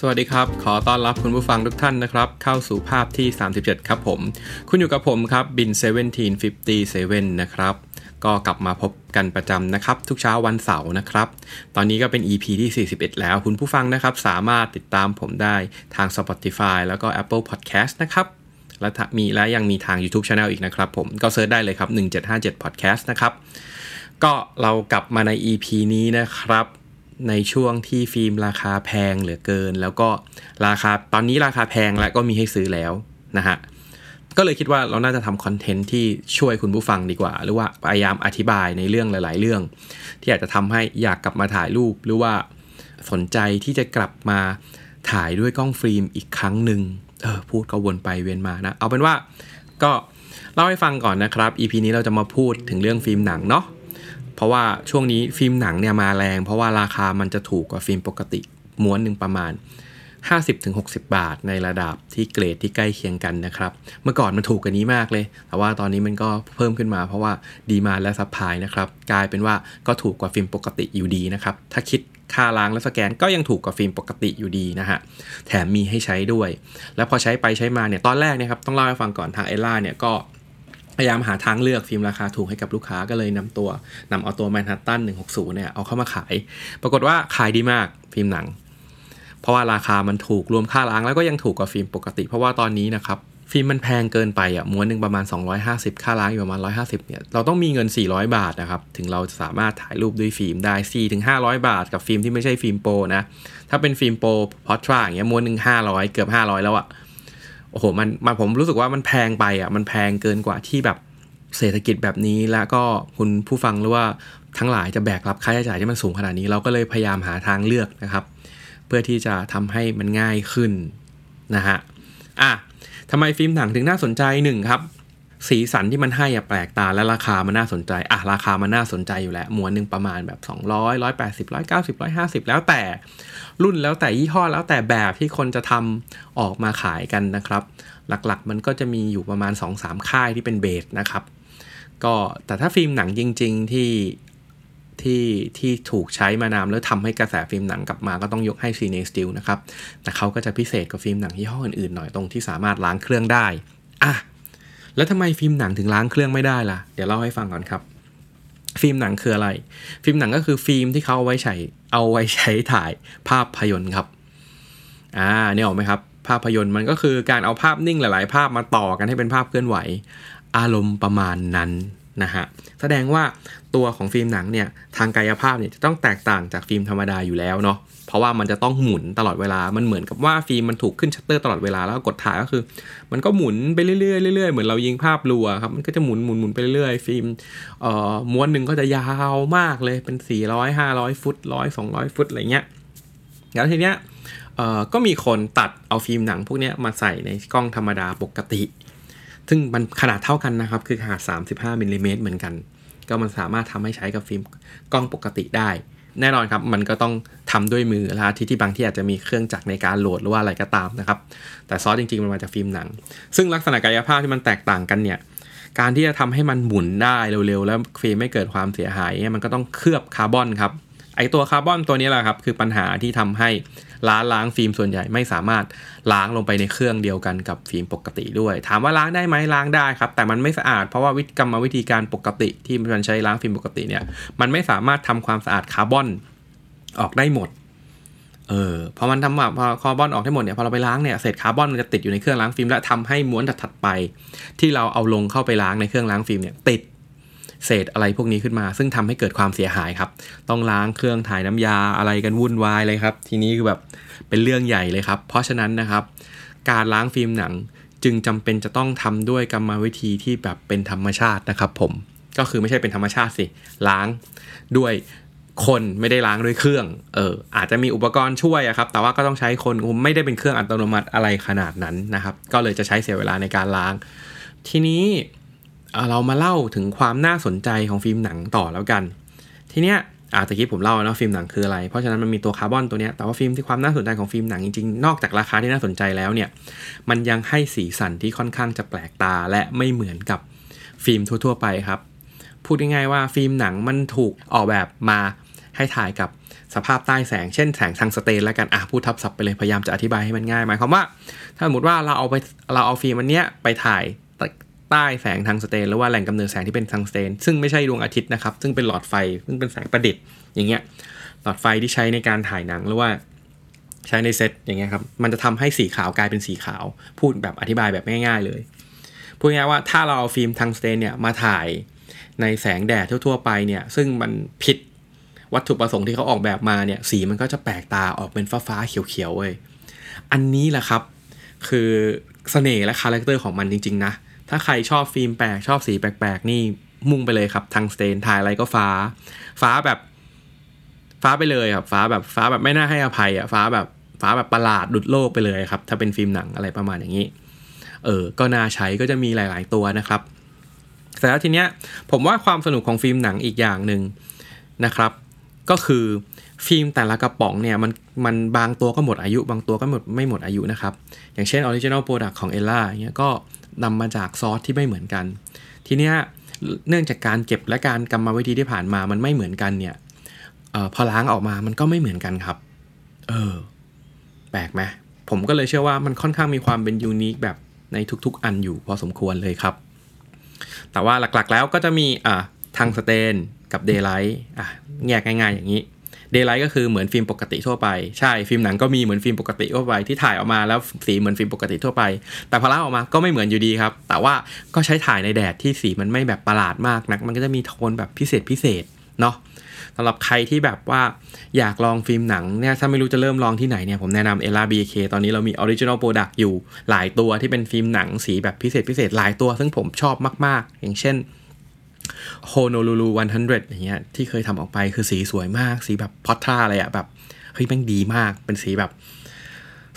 สวัสดีครับ ขอต้อนรับคุณผู้ฟังทุกท่านนะครับ เข้าสู่ภาพที่ 37 ครับผม คุณอยู่กับผมครับบิน 1757 นะครับ ก็กลับมาพบกันประจำนะครับ ทุกเช้าวันเสาร์นะครับ ตอนนี้ก็เป็น EP ที่ 41 แล้ว คุณผู้ฟังนะครับ สามารถติดตามผมได้ทาง Spotify แล้วก็ Apple Podcast นะครับและมีและยังมีทาง YouTube Channel อีกนะครับผมก็เซิร์ชได้เลยครับ 1757 Podcast นะครับก็เรากลับมาใน EP นี้นะครับ ในช่วงที่ฟิล์มราคาแพงเหลือเกิน แล้วก็ราคาตอนนี้ราคาแพงและก็มีให้ซื้อแล้วนะฮะก็เลยคิดว่าเราน่าจะทำคอนเทนต์ที่ช่วยคุณผู้ฟังดีกว่า หรือว่าพยายามอธิบายในเรื่องหลาย ๆ เรื่อง ที่อาจจะทำให้อยากกลับมาถ่ายรูป หรือว่าสนใจที่จะกลับมาถ่ายด้วยกล้องฟิล์มอีกครั้งหนึ่งเออพูดก็วนไปเวียนมานะ เอาเป็นว่าก็เล่าให้ฟังก่อนนะครับ EP นี้เราจะมาพูดถึงเรื่องฟิล์มหนังเนาะ เพราะว่าช่วงนี้ฟิล์มหนังเนี่ยมาแรง เพราะว่าราคามันจะถูกกว่าฟิล์มปกติม้วนหนึ่งประมาณ 50-60 บาทในระดับที่เกรดที่ใกล้เคียงกันนะครับ เมื่อก่อนมันถูกกันนี้มากเลย แต่ว่าตอนนี้มันก็เพิ่มขึ้นมา เพราะว่า demand และ supply นะครับ กลายเป็นว่าก็ถูกกว่าฟิล์มปกติอยู่ดีนะครับ ถ้าคิดค่าล้างและสแกนก็ยังถูกกว่าฟิล์มปกติอยู่ดีนะฮะ แถมมีให้ใช้ด้วย แล้วพอใช้ไปใช้มาเนี่ย ตอนแรกเนี่ยครับ ต้องเล่าให้ฟังก่อนทางเอล่าเนี่ยก็ พยายามหาทางเลือกฟิล์มราคาถูกให้กับลูกค้าก็เลยนำตัวนำเอาตัวแมนฮัตตัน160เนี่ยเอาเข้ามาขาย ปรากฏว่าขายดีมากฟิล์มหนัง เพราะว่าราคามันถูกรวมค่าล้างแล้วก็ยังถูกกว่าฟิล์มปกติ เพราะว่าตอนนี้นะครับฟิล์มมันแพงเกินไปอะม้วนหนึ่งประมาณ 250 ค่าล้างอยู่ประมาณ 150เนี่ยเราต้องมีเงิน 400 บาทนะครับ ถึงเราจะสามารถถ่ายรูปด้วยฟิล์มได้4ถึง500 บาท กับฟิล์มที่ไม่ใช่ฟิล์ม pro นะ ถ้าเป็นฟิล์ม pro Portra อย่างเงี้ยม้วนหนึ่ง500 เกือบ 500 แล้วอะ โอ้โหมันมันผมรู้สึกว่ามันแพงไปอะมันแพงเกินกว่าที่แบบเศรษฐกิจแบบนี้แล้วก็คุณผู้ฟังหรือว่าทั้งหลายจะแบกรับค่าใช้จ่ายที่มันสูงขนาดนี้ เราก็เลยพยายามหาทางเลือกนะครับ เพื่อที่จะทำให้มันง่ายขึ้นนะฮะอะทำไมฟิล์มหนังถึงน่าสนใจหนึ่งครับ สีสันที่มันให้อะแปลกตาและราคามันน่าสนใจอะราคามันน่าสนใจอยู่แล้วม้วนหนึ่งประมาณแบบ 200 180 190 150 แล้วแต่รุ่นแล้วแต่ยี่ห้อแล้วแต่แบบที่คนจะทำออกมาขายกันนะครับ หลักๆมันก็จะมีอยู่ประมาณ 2-3 ค่ายที่เป็น base นะครับ ก็แต่ถ้าฟิล์มหนังจริง ๆ ที่ที่ที่ถูกใช้มานานแล้วทำให้กระแสฟิล์มหนังกลับมาก็ต้องยกให้ CineStill นะครับแต่เขาก็จะพิเศษกว่าฟิล์มหนังยี่ห้ออื่นๆหน่อยตรงที่สามารถล้างเครื่องได้อะ แล้วทำไมฟิล์มหนังถึงล้างเครื่องไม่ได้ล่ะ เดี๋ยวเล่าให้ฟังก่อนครับ ฟิล์มหนังคืออะไร ฟิล์มหนังก็คือฟิล์มที่เขาเอาไว้ใช้เอาไว้ใช้ถ่ายภาพยนตร์ครับ อ่าเนี่ยออกไหมครับ ภาพยนตร์มันก็คือการเอาภาพนิ่งหลาย ๆ ภาพมาต่อกันให้เป็นภาพเคลื่อนไหว อารมณ์ประมาณนั้น นะฮะแสดงว่าตัวของฟิล์มหนังเนี่ยทางกายภาพเนี่ยจะต้องแตกต่างจากฟิล์มธรรมดาอยู่แล้วเนาะเพราะว่ามันจะต้องหมุนตลอดเวลา มันเหมือนกับว่าฟิล์มมันถูกขึ้นชัตเตอร์ตลอดเวลาแล้วกดถ่ายก็คือ มันก็หมุนไปเรื่อยๆเรื่อยๆเหมือนเรายิงภาพรัวครับมันก็จะหมุนหมุนหมุนไปเรื่อยๆฟิล์มเอ่อม้วนหนึ่งก็จะยาวมากเลยเป็น 400 500 ฟุต100 200ฟุตอะไรเงี้ยแล้วทีเนี้ยเอ่อก็มีคนตัดเอาฟิล์มหนังพวกนี้มาใส่ในกล้องธรรมดาปกติ ซึ่งมันขนาดเท่ากันนะครับ คือขนาด 35มิลลิเมตรเหมือนกัน ก็มันสามารถทำให้ใช้กับฟิล์มกล้องปกติได้ แน่นอนครับ มันก็ต้องทำด้วยมือละที่ที่บางที่อาจจะมีเครื่องจักรในการโหลดหรือว่าอะไรก็ตามนะครับ แต่ซอสจริงๆ มันมาจากฟิล์มหนัง ซึ่งลักษณะกายภาพที่มันแตกต่างกันเนี่ย การที่จะทำให้มันหมุนได้เร็วๆ แล้วฟิล์มไม่เกิดความเสียหายมันก็ต้องเคลือบคาร์บอนครับ ไอตัวคาร์บอนตัวนี้แหละครับ คือปัญหาที่ทำให้ ล้างล้างฟิล์มส่วนใหญ่ไม่สามารถล้างลงไปในเครื่องเดียวกันกับฟิล์มปกติด้วย ถามว่าล้างได้ไหมล้างได้ครับ แต่มันไม่สะอาดเพราะว่าวิธีกรรมวิธีการปกติที่มันใช้ล้างฟิล์มปกติเนี่ยมันไม่สามารถทำความสะอาดคาร์บอนออกได้หมดเออพอมันทำแบบพอคาร์บอนออกได้หมดเนี่ยพอเราไปล้างเนี่ยเศษคาร์บอนมันจะติดอยู่ในเครื่องล้างฟิล์มและทำให้ม้วนถัดไป ที่เราเอาลงเข้าไปล้างในเครื่องล้างฟิล์มเนี่ยติด เศษอะไรพวกนี้ขึ้นมา ซึ่งทำให้เกิดความเสียหายครับ ต้องล้างเครื่องถ่ายน้ำยาอะไรกันวุ่นวายเลยครับ ทีนี้คือแบบเป็นเรื่องใหญ่เลยครับ เพราะฉะนั้นนะครับ การล้างฟิล์มหนังจึงจำเป็นจะต้องทำด้วยกรรมวิธีที่แบบเป็นธรรมชาตินะครับ ผมก็คือไม่ใช่เป็นธรรมชาติสิล้างด้วยคนไม่ได้ล้างด้วยเครื่อง เอออาจจะมีอุปกรณ์ช่วยอะครับ แต่ว่าก็ต้องใช้คนไม่ได้เป็นเครื่องอัตโนมัติอะไรขนาดนั้นนะครับ ก็เลยจะใช้เสียเวลาในการล้าง ทีนี้ เรามาเล่าถึงความน่าสนใจของฟิล์มหนังต่อแล้วกัน ทีเนี้ยอาตะกี้ผมเล่าแล้วฟิล์มหนังคืออะไร เพราะฉะนั้นมันมีตัวคาร์บอนตัวนี้แต่ว่าฟิล์มที่ความน่าสนใจของฟิล์มหนังจริงๆ นอกจากราคาที่น่าสนใจแล้วเนี่ย มันยังให้สีสันที่ค่อนข้างจะแปลกตาและไม่เหมือนกับฟิล์มทั่วๆ ไปครับ พูดง่ายๆว่าฟิล์มหนังมันถูกออกแบบมาให้ถ่ายกับสภาพใต้แสง เช่นแสง tungsten แล้วกันอะพูดทับศัพท์ไปเลยพยายามจะอธิบายให้มันง่ายหมายความว่า ถ้าสมมติว่าเราเอาไปเราเอาฟิล์มอันเนี้ยไปถ่าย ใต้แสง tungsten หรือว่าแหล่งกำเนิดแสงที่เป็น tungsten ซึ่งไม่ใช่ดวงอาทิตย์นะครับ ซึ่งเป็นหลอดไฟซึ่งเป็นแสงประดิษฐ์อย่างเงี้ยหลอดไฟที่ใช้ในการถ่ายหนังหรือว่าใช้ในเซตอย่างเงี้ยครับมันจะทำให้สีขาวกลายเป็นสีขาว พูดแบบอธิบายแบบง่ายๆเลยพูดง่ายว่าถ้าเราเอาฟิล์ม tungsten เนี่ยมาถ่ายในแสงแดดทั่วๆไปเนี่ยซึ่งมันผิดวัตถุประสงค์ที่เขาออกแบบมาเนี่ยสีมันก็จะแปลกตาออกเป็นฟ้าๆเขียวๆเว้ยอันนี้แหละครับ คือเสน่ห์และ character ของมันจริง ๆ นะ ถ้าใครชอบฟิล์มแปลกชอบสีแปลกๆ นี่มุ่งไปเลยครับ tungsten ถ่ายอะไรก็ฟ้า ฟ้าแบบ ฟ้าไปเลยครับ ฟ้าแบบฟ้าแบบไม่น่าให้อภัยอะฟ้าแบบฟ้าแบบประหลาดหลุดโลกไปเลยครับ ถ้าเป็นฟิล์มหนังอะไรประมาณอย่างนี้ เออ ก็น่าใช้ก็จะมีหลาย ๆ ตัวนะครับแต่แล้วทีเนี้ยผมว่าความสนุกของฟิล์มหนังอีกอย่างหนึ่งนะครับ ก็คือฟิล์มแต่ละกระป๋องเนี่ยมันมันบางตัวก็หมดอายุ บางตัวก็หมดไม่หมดอายุนะครับ อย่างเช่น original product ของเอล่าเนี่ยก็ นำมาจากซอสที่ไม่เหมือนกัน ทีเนี้ยเนื่องจากการเก็บและการกรรมวิธีที่ผ่านมามันไม่เหมือนกันเนี่ยออพอล้างออกมามันก็ไม่เหมือนกันครับ เออ แปลกไหมผมก็เลยเชื่อว่ามันค่อนข้างมีความเป็น unique แบบในทุกๆ อันอยู่พอสมควรเลยครับ แต่ว่าหลักๆแล้วก็จะมี tungsten กับ daylight อะแยกง่ายๆอย่างนี้ daylight ก็คือเหมือนฟิล์มปกติทั่วไป ใช่ฟิล์มหนังก็มีเหมือนฟิล์มปกติทั่วไปที่ถ่ายออกมาแล้วสีเหมือนฟิล์มปกติทั่วไป แต่พอล้างออกมาก็ไม่เหมือนอยู่ดีครับ แต่ว่าก็ใช้ถ่ายในแดดที่สีมันไม่แบบประหลาดมากนัก มันก็จะมีโทนแบบพิเศษพิเศษเนาะสำหรับใครที่แบบว่าอยากลองฟิล์มหนังเนี่ยถ้าไม่รู้จะเริ่มลองที่ไหนเนี่ยผมแนะนำเอล่าบีเคตอนนี้เรามี original product อยู่หลายตัวที่เป็นฟิล์มหนังสีแบบพิเศษพิเศษหลายตัว ซึ่งผมชอบมาก ๆ อย่างเช่น Honolulu 100 อย่างเงี้ยที่เคยทำออกไปคือสีสวยมาก สีแบบ Portra อะไรอะแบบเฮ้ยแม่งดีมากเป็นสีแบบ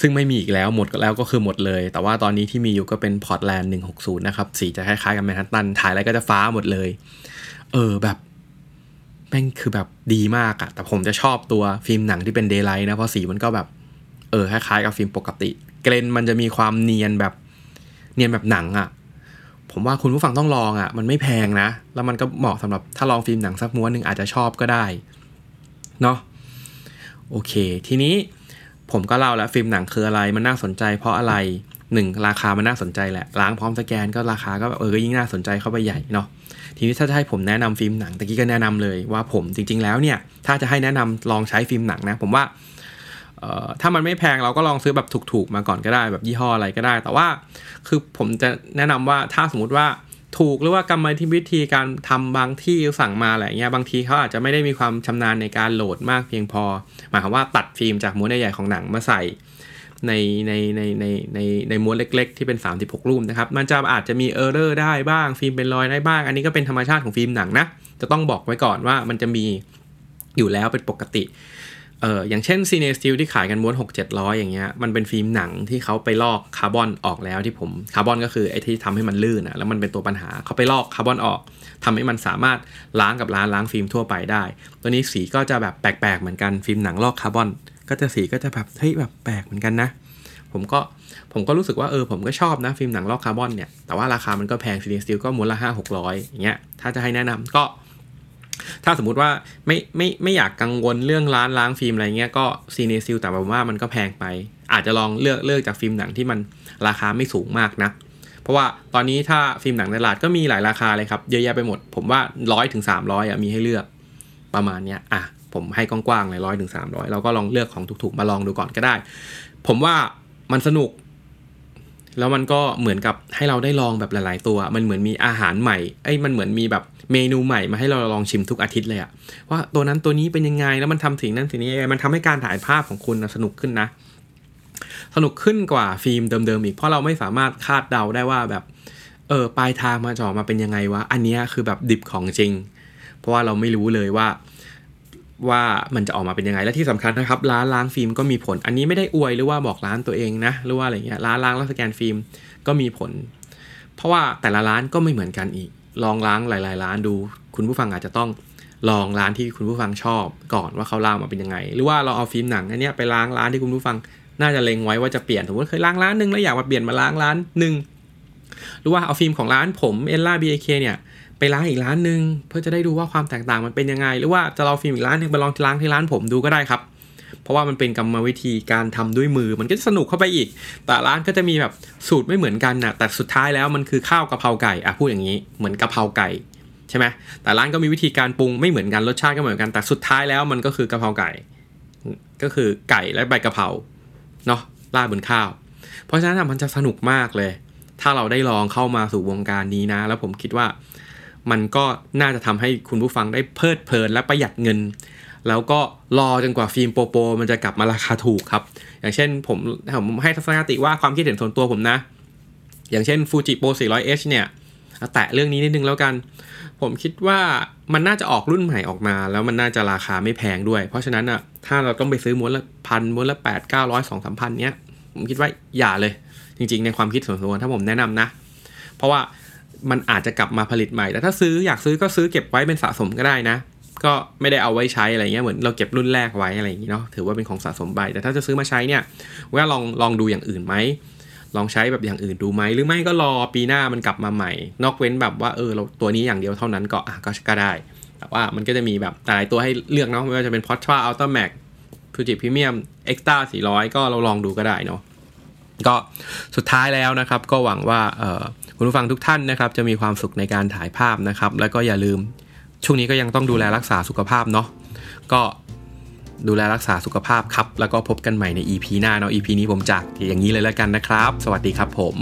ซึ่งไม่มีอีกแล้วหมดแล้วก็คือหมดเลย แต่ว่าตอนนี้ที่มีอยู่ก็เป็น Portland 160 นะครับ สีจะคล้ายๆกับแมนฮัตตันถ่ายอะไรก็จะฟ้าหมดเลย เออแบบแม่งคือแบบดีมากอะแต่ผมจะชอบตัวฟิล์มหนังที่เป็น daylight นะ เพราะสีมันก็แบบ เออคล้ายๆกับฟิล์มปกติ grain มันจะมีความเนียนแบบเนียนแบบหนังอะ ผมว่าคุณผู้ฟังต้องลองอะ่ะ มันไม่แพงนะ แล้วมันก็เหมาะสำหรับถ้าลองฟิล์มหนังสักม้วนหนึ่งอาจจะชอบก็ได้เนาะโอเค ทีนี้ผมก็เล่าแล้วฟิล์มหนังคืออะไรมันน่าสนใจ เพราะอะไรหนึ่งราคามันน่าสนใจแหละล้างพร้อมสแกนก็ราคาก็เออยิ่งน่าสนใจเข้าไปใหญ่เนาะทีนี้ถ้าจะให้ผมแนะนำฟิล์มหนังตะกี้ก็แนะนำเลยว่าผมจริง ๆ แล้วเนี่ยถ้าจะให้แนะนำลองใช้ฟิล์มหนังนะ ผมว่า ถ้ามันไม่แพงเราก็ลองซื้อแบบถูกๆมาก่อนก็ได้แบบยี่ห้ออะไรก็ได้ แต่ว่าคือผมจะแนะนำว่าถ้าสมมติว่าถูกหรือว่ากรรมวิธีการทำบางที่สั่งมาอะไรเงี้ยบางทีเขาอาจจะไม่ได้มีความชำนาญในการโหลดมากเพียงพอ หมายความว่าตัดฟิล์มจากม้วนใหญ่ของหนังมาใส่ในในในในในในม้วนเล็ก ๆ ที่เป็น 36 รูปนะครับ มันจะอาจจะมี error ได้บ้าง ฟิล์มเป็นรอยได้บ้าง อันนี้ก็เป็นธรรมชาติของฟิล์มหนังนะ จะต้องบอกไว้ก่อนว่ามันจะมีอยู่แล้วเป็นปกติ เอออย่างเช่น CineStill ที่ขายกันม้วน 6 700 อย่างเงี้ยมันเป็นฟิล์มหนังที่เขาไปลอกคาร์บอนออกแล้วที่ผมคาร์บอนก็คือไอ้ที่ทำให้มันลื่นอะแล้วมันเป็นตัวปัญหาเขาไปลอกคาร์บอนออกทำให้มันสามารถล้างกับล้างล้างฟิล์มทั่วไปได้ ตัวนี้สีก็จะแบบแปลกๆเหมือนกันฟิล์มหนังลอกคาร์บอน ก็จะสีก็จะแบบเฮ้ยแบบแปลกเหมือนกันนะ ผมก็ผมก็รู้สึกว่าเออผมก็ชอบนะฟิล์มหนังลอกคาร์บอนเนี่ยแต่ว่าราคามันก็แพง CineStill ก็ม้วนละห้าหกร้อยอย่างเงี้ยถ้าจะให้แนะนำก็ ถ้าสมมุติว่าไม่ไม่ไม่อยากกังวลเรื่องร้านล้างฟิล์มอะไรเงี้ยก็ซีเนซิลแต่ผมว่ามันก็แพงไป อาจจะลองเลือกเลือกจากฟิล์มหนังที่มันราคาไม่สูงมากนะเพราะว่าตอนนี้ถ้าฟิล์มหนังในตลาดก็มีหลายราคาเลยครับเยอะแยะไปหมด ผมว่าร้อยถึงสามร้อยอะมีให้เลือกประมาณเนี้ยอะผมให้กว้างๆเลยร้อยถึงสามร้อยเราก็ลองเลือกของถูกๆมาลองดูก่อนก็ได้ ผมว่ามันสนุก แล้วมันก็เหมือนกับให้เราได้ลองแบบหลาย ๆ ตัว มันเหมือนมีอาหารใหม่ไอ้มันเหมือนมีแบบเมนูใหม่มาให้เราลองชิมทุกอาทิตย์เลยอะว่าตัวนั้นตัวนี้เป็นยังไงแล้วมันทำสิ่งนั้นสิ่งนี้ยังไงมันทำให้การถ่ายภาพของคุณสนุกขึ้นนะ สนุกขึ้นกว่าฟิล์มเดิมๆอีก เพราะเราไม่สามารถคาดเดาได้ว่าแบบเออปลายทางมาจอมาเป็นยังไงวะอันนี้คือแบบดิบของจริง เพราะว่าเราไม่รู้เลยว่า ว่ามันจะออกมาเป็นยังไง และที่สำคัญนะครับ ร้านล้างฟิล์มก็มีผล อันนี้ไม่ได้อวยหรือว่าบอกร้านตัวเองนะ หรือว่าอะไรเงี้ย ร้านล้างแล้วสแกนฟิล์มก็มีผล เพราะว่าแต่ละร้านก็ไม่เหมือนกันอีก ลองล้างหลาย ๆ ร้านดู คุณผู้ฟังอาจจะต้องลองร้านที่คุณผู้ฟังชอบก่อนว่าเขาล้างมาเป็นยังไง หรือว่าเราเอาฟิล์มหนังอันนี้ไปล้างร้านที่คุณผู้ฟังน่าจะเล็งไว้ว่าจะเปลี่ยน สมมติเคยล้างร้านหนึ่งแล้วอยากมาเปลี่ยนมาล้างร้านหนึ่งหรือว่าเอาฟิล์มของร้านผมเอลล่าบีเอเคเนี่ย ไปล้างอีกร้านหนึ่งเพื่อจะได้ดูว่าความแตกต่างมันเป็นยังไง หรือว่าจะลองฟิล์มอีกร้านหนึ่งไปลองล้างที่ร้านผมดูก็ได้ครับ เพราะว่ามันเป็นกรรมวิธีการทำด้วยมือมันก็จะสนุกเข้าไปอีก แต่ร้านก็จะมีแบบสูตรไม่เหมือนกันนะแต่สุดท้ายแล้วมันคือข้าวกะเพราไก่อะพูดอย่างนี้เหมือนกะเพราไก่ใช่ไหมแต่ร้านก็มีวิธีการปรุงไม่เหมือนกันรสชาติก็เหมือนกันแต่สุดท้ายแล้วมันก็คือกะเพราไก่ ก็คือไก่และใบกะเพราเนาะราดบนข้าว เพราะฉะนั้นมันจะสนุกมากเลย ถ้าเราได้ลองเข้ามาสู่วงการนี้นะ แล้วผมคิดว่า มันก็น่าจะทำให้คุณผู้ฟังได้เพลิดเพลินและประหยัดเงิน แล้วก็รอจนกว่าฟิล์มโปโปมันจะกลับมาราคาถูกครับ อย่างเช่นผมผมให้ทัศนคติว่าความคิดเห็นส่วนตัวผมนะ อย่างเช่น Fuji Pro 400H เนี่ยแตะเรื่องนี้นิดนึงแล้วกัน ผมคิดว่ามันน่าจะออกรุ่นใหม่ออกมา แล้วมันน่าจะราคาไม่แพงด้วย เพราะฉะนั้นอะถ้าเราต้องไปซื้อม้วนละพันม้วนละแปดเก้าร้อยสองสามพันเนี้ยผมคิดว่าอย่าเลย จริงๆ ในความคิดส่วนตัวถ้าผมแนะนำนะ เพราะว่า มันอาจจะกลับมาผลิตใหม่ แต่ถ้าซื้ออยากซื้อก็ซื้อเก็บไว้เป็นสะสมก็ได้นะ ก็ไม่ได้เอาไว้ใช้อะไรเงี้ยเหมือนเราเก็บรุ่นแรกไว้อะไรอย่างงี้เนาะถือว่าเป็นของสะสมไปแต่ถ้าจะซื้อมาใช้เนี่ยว่าลองลองดูอย่างอื่นไหมลองใช้แบบอย่างอื่นดูไหมหรือไม่ก็รอปีหน้ามันกลับมาใหม่ นอกเว้นแบบว่าเออเราตัวนี้อย่างเดียวเท่านั้นก็อะก็ก็ได้ แต่ว่ามันก็จะมีแบบหลายตัวให้เลือกเนาะไม่ว่าจะเป็น p o r t r a Ultra Max Fuji Premium Extra 400ก็เราลองดูก็ได้เนาะ ก็สุดท้ายแล้วนะครับ ก็หวังว่าคุณผู้ฟังทุกท่านนะครับ จะมีความสุขในการถ่ายภาพนะครับ แล้วก็อย่าลืมช่วงนี้ก็ยังต้องดูแลรักษาสุขภาพเนาะก็ดูแลรักษาสุขภาพครับ แล้วก็พบกันใหม่ใน EP หน้าเนาะ EP นี้ผมจากอย่างนี้เลยแล้วกันนะครับ สวัสดีครับผม